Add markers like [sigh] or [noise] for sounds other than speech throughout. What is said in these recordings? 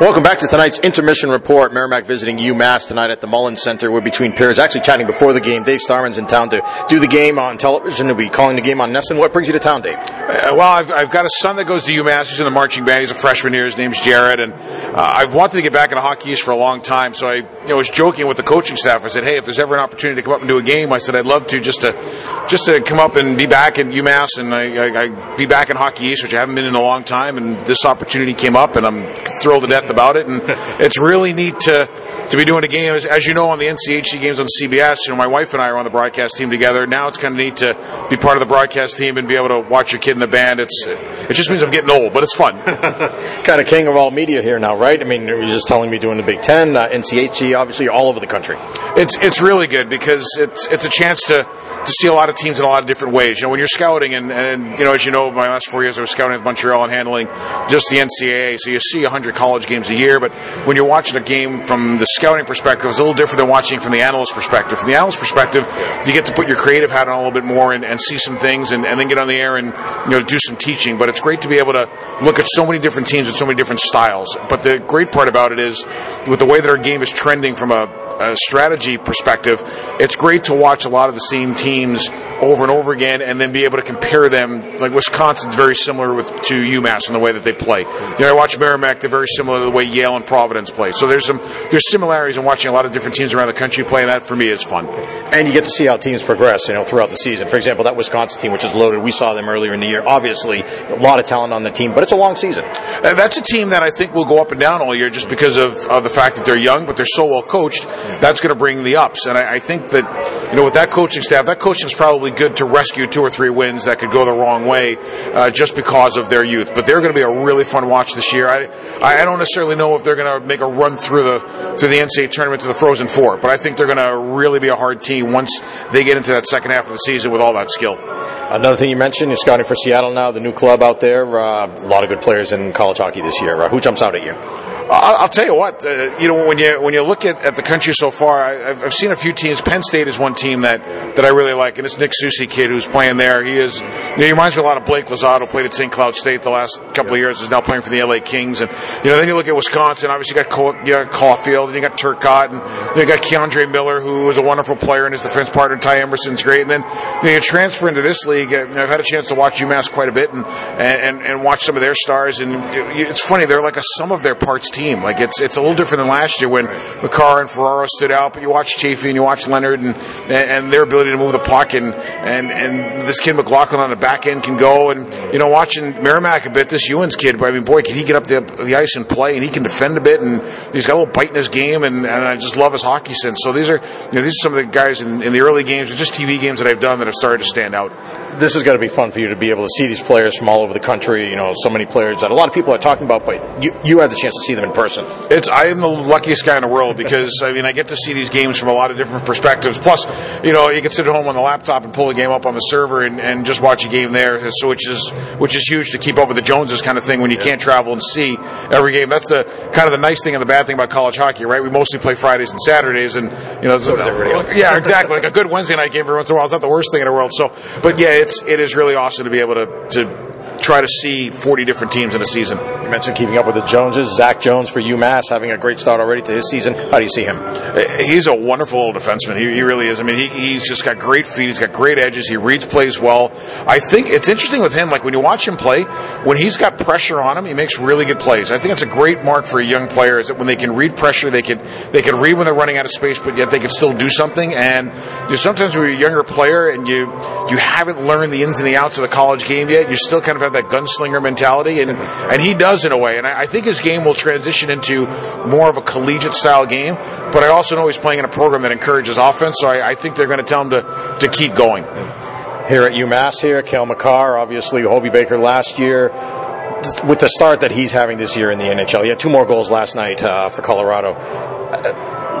Welcome back to tonight's intermission report. Merrimack visiting UMass tonight at the Mullins Center. We're between peers. Actually chatting before the game. Dave Starman's in town to do the game on television. He'll be calling the game on NESN. What brings you to town, Dave? Uh, well, I've, I've, got a son that goes to UMass. He's in the marching band. He's a freshman here. His name's Jared, and uh, I've wanted to get back into hockey East for a long time. So I you know, was joking with the coaching staff. I said, "Hey, if there's ever an opportunity to come up and do a game, I said I'd love to just to just to come up and be back in UMass and I, I, I be back in hockey East, which I haven't been in a long time. And this opportunity came up, and I'm thrilled to death about it. And [laughs] it's really neat to to be doing a game. As, as, you know, on the NCHC games on CBS, you know, my wife and I are on the broadcast team together. Now it's kind of neat to be part of the broadcast team and be able to watch your kid in the band. It's it just means I'm getting old, but it's fun. [laughs] kind of king of all media here now, right? I mean, you're just telling me doing the Big Ten, uh, NCHC, obviously all over the country. It's it's really good because it's it's a chance to to see a lot of teams in a lot of different ways. You know, when you're scouting, and, and you know, as you know, my last four years I was scouting with Montreal and handling just the NCAA, so you see 100 college games a year. But when you're watching a game from the scouting perspective, it's a little different than watching from the analyst perspective. From the analyst perspective, you get to put your creative hat on a little bit more and, and see some things, and, and, then get on the air and you know do some teaching. But it's great to be able to look at so many different teams and so many different styles. But the great part about it is, with the way that our game is trending from a, a strategy perspective, it's great to watch a lot of the same teams over and over again, and then be able to compare them. Like Wisconsin's very similar with to UMass in the way that they play. You know, I watch Merrimack; they're very similar to the way Yale and Providence play. So there's some there's similarities in watching a lot of different teams around the country play, and that for me is fun. And you get to see how teams progress, you know, throughout the season. For example, that Wisconsin team, which is loaded, we saw them earlier in the year. Obviously, a lot of talent on the team, but it's a long season. Uh, that's a team that I think will go up and down all year, just because of, of the fact that they're young, but they're so well coached. That's going to bring the ups, and I, I think that you know with that coaching staff, that coaching is probably good to rescue two or three wins that could go the wrong way uh, just because of their youth. But they're going to be a really fun watch this year. I I don't necessarily know if they're going to make a run through the through the NCAA tournament to the Frozen Four, but I think they're going to really be a hard team once they get into that second half of the season with all that skill. Another thing you mentioned, you're scouting for Seattle now, the new club out there. Uh, a lot of good players in college hockey this year. Uh, who jumps out at you? I'll tell you what, uh, you know, when you when you look at, at the country so far, I, I've seen a few teams. Penn State is one team that, that I really like, and it's Nick Sucese kid who's playing there. He is, you know, he reminds me a lot of Blake Lizotte, played at St. Cloud State the last couple of years, is now playing for the LA Kings. And, you know, then you look at Wisconsin, obviously you got, Col- you got Caulfield, and you got Turcotte, and you got K'Andre Miller, who is a wonderful player, and his defense partner, Ty Emberson's great. And then you, know, you transfer into this league, uh, I've had a chance to watch UMass quite a bit and, and, and watch some of their stars, and it's funny, they're like a sum of their parts team. Like, it's, it's a little different than last year when Makar and Ferraro stood out, but you watch Chaffee and you watch Leonard and, and their ability to move the puck and, and, and this kid McLaughlin on the back end can go and, you know, watching Merrimack a bit, this Uens kid, I mean, boy, can he get up the, the ice and play and he can defend a bit and he's got a little bite in his game and, and I just love his hockey sense. So these are, you know, these are some of the guys in, in the early games just TV games that I've done that have started to stand out. This is going to be fun for you to be able to see these players from all over the country. You know, so many players that a lot of people are talking about, but you you had the chance to see them in person. It's I am the luckiest guy in the world because I mean I get to see these games from a lot of different perspectives. Plus, you know, you can sit at home on the laptop and pull a game up on the server and, and just watch a game there. So which is which is huge to keep up with the Joneses kind of thing when you can't travel and see every game. That's the kind of the nice thing and the bad thing about college hockey, right? We mostly play Fridays and Saturdays, and you know, so yeah, exactly. Like a good Wednesday night game every once in a while is not the worst thing in the world. So, but yeah, it's it is really awesome to be able to to try to see 40 different teams in a season. Mentioned keeping up with the Joneses. Zach Jones for UMass having a great start already to his season. How do you see him? He's a wonderful old defenseman. He, he really is. I mean, he, he's just got great feet. He's got great edges. He reads plays well. I think it's interesting with him. Like when you watch him play, when he's got pressure on him, he makes really good plays. I think it's a great mark for a young player is that when they can read pressure, they can they can read when they're running out of space, but yet they can still do something. And you know, sometimes when you're a younger player and you you haven't learned the ins and the outs of the college game yet, you still kind of have that gunslinger mentality, and and he does in a way. And I, I, think his game will transition into more of a collegiate style game. But I also know he's playing in a program that encourages offense, so I, I think they're going to tell him to to keep going. Here at UMass, here, Cale Makar, obviously Hobey Baker last year. With the start that he's having this year in the NHL, he had two more goals last night uh, for Colorado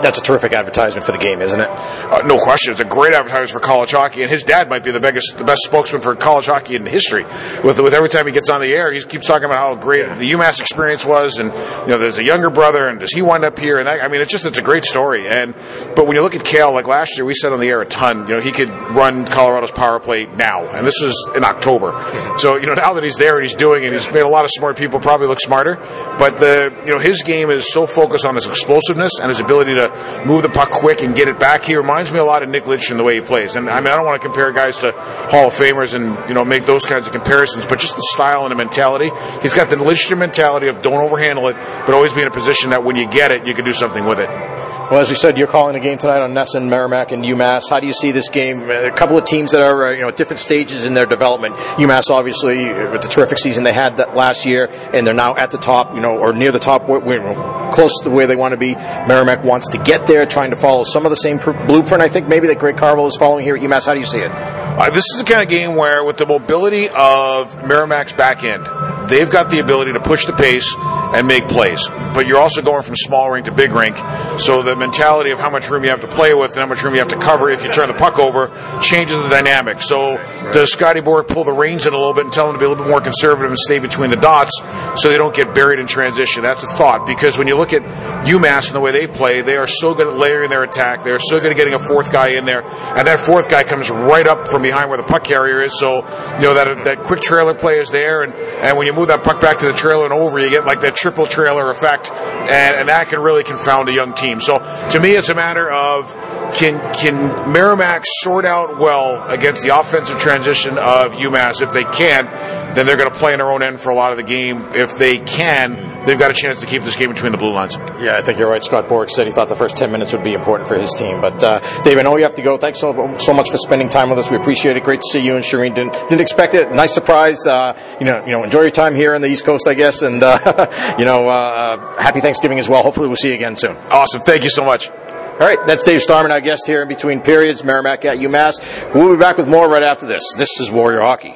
that's a terrific advertisement for the game, isn't it? Uh, no question, it's a great advertisement for college hockey, and his dad might be the biggest, the best spokesman for college hockey in history. With with every time he gets on the air, he keeps talking about how great the UMass experience was, and you know, there's a younger brother, and does he wind up here? And that, I mean, it's just it's a great story. And but when you look at Cale, like last year, we said on the air a ton. You know, he could run Colorado's power play now, and this was in October. So you know, now that he's there and he's doing, and he's made a lot of smart people probably look smarter. But the you know his game is so focused on his explosiveness and his ability to move the puck quick and get it back. He reminds me a lot of Nick Lidstrom the way he plays. And I mean, I don't want to compare guys to Hall of Famers and you know make those kinds of comparisons, but just the style and the mentality. He's got the Lidstrom mentality of don't overhandle it, but always be in a position that when you get it, you can do something with it. Well, as we said, you're calling a game tonight on NESN, Merrimack, and UMass. How do you see this game? A couple of teams that are, uh, you know, at different stages in their development. UMass, obviously, with the terrific season they had that last year, and they're now at the top, you know, or near the top, close to where they want to be. Merrimack wants to get there, trying to follow some of the same blueprint, I think, maybe that Greg Carvel is following here at UMass. How do you see it? Uh, this is the kind of game where, with the mobility of Merrimack's back end, they've got the ability to push the pace and make plays. But you're also going from small rink to big rink, so the mentality of how much room you have to play with and how much room you have to cover if you turn the puck over changes the dynamic. So does Scotty Borek pull the reins in a little bit and tell them to be a little bit more conservative and stay between the dots so they don't get buried in transition? That's a thought because when you look at UMass and the way they play, they are so good at layering their attack. They are so good at getting a fourth guy in there, and that fourth guy comes right up from behind where the puck carrier is. So you know that that quick trailer play is there, and and when you move that puck back to the trailer and over, you get like that triple trailer effect, and, and that can really confound a young team. So to me, it's a matter of can can Merrimack sort out well against the offensive transition of UMass? If they can, then they're going to play in their own end for a lot of the game. If they can, they've got a chance to keep this game between the blue lines. Yeah, I think you're right. Scott Borek said he thought the first 10 minutes would be important for his team. But, uh, Dave, I know you have to go. Thanks so, so much for spending time with us. We appreciate it. Great to see you and Shireen. Didn't, didn't expect it. Nice surprise. Uh, you know, you know, enjoy your time here on the East Coast, I guess. And, uh, [laughs] you know, uh, happy Thanksgiving as well. Hopefully we'll see you again soon. Awesome. Thank you so much. All right, that's Dave Starman, our guest here in between periods, Merrimack at UMass. We'll be back with more right after this. This is Warrior Hockey.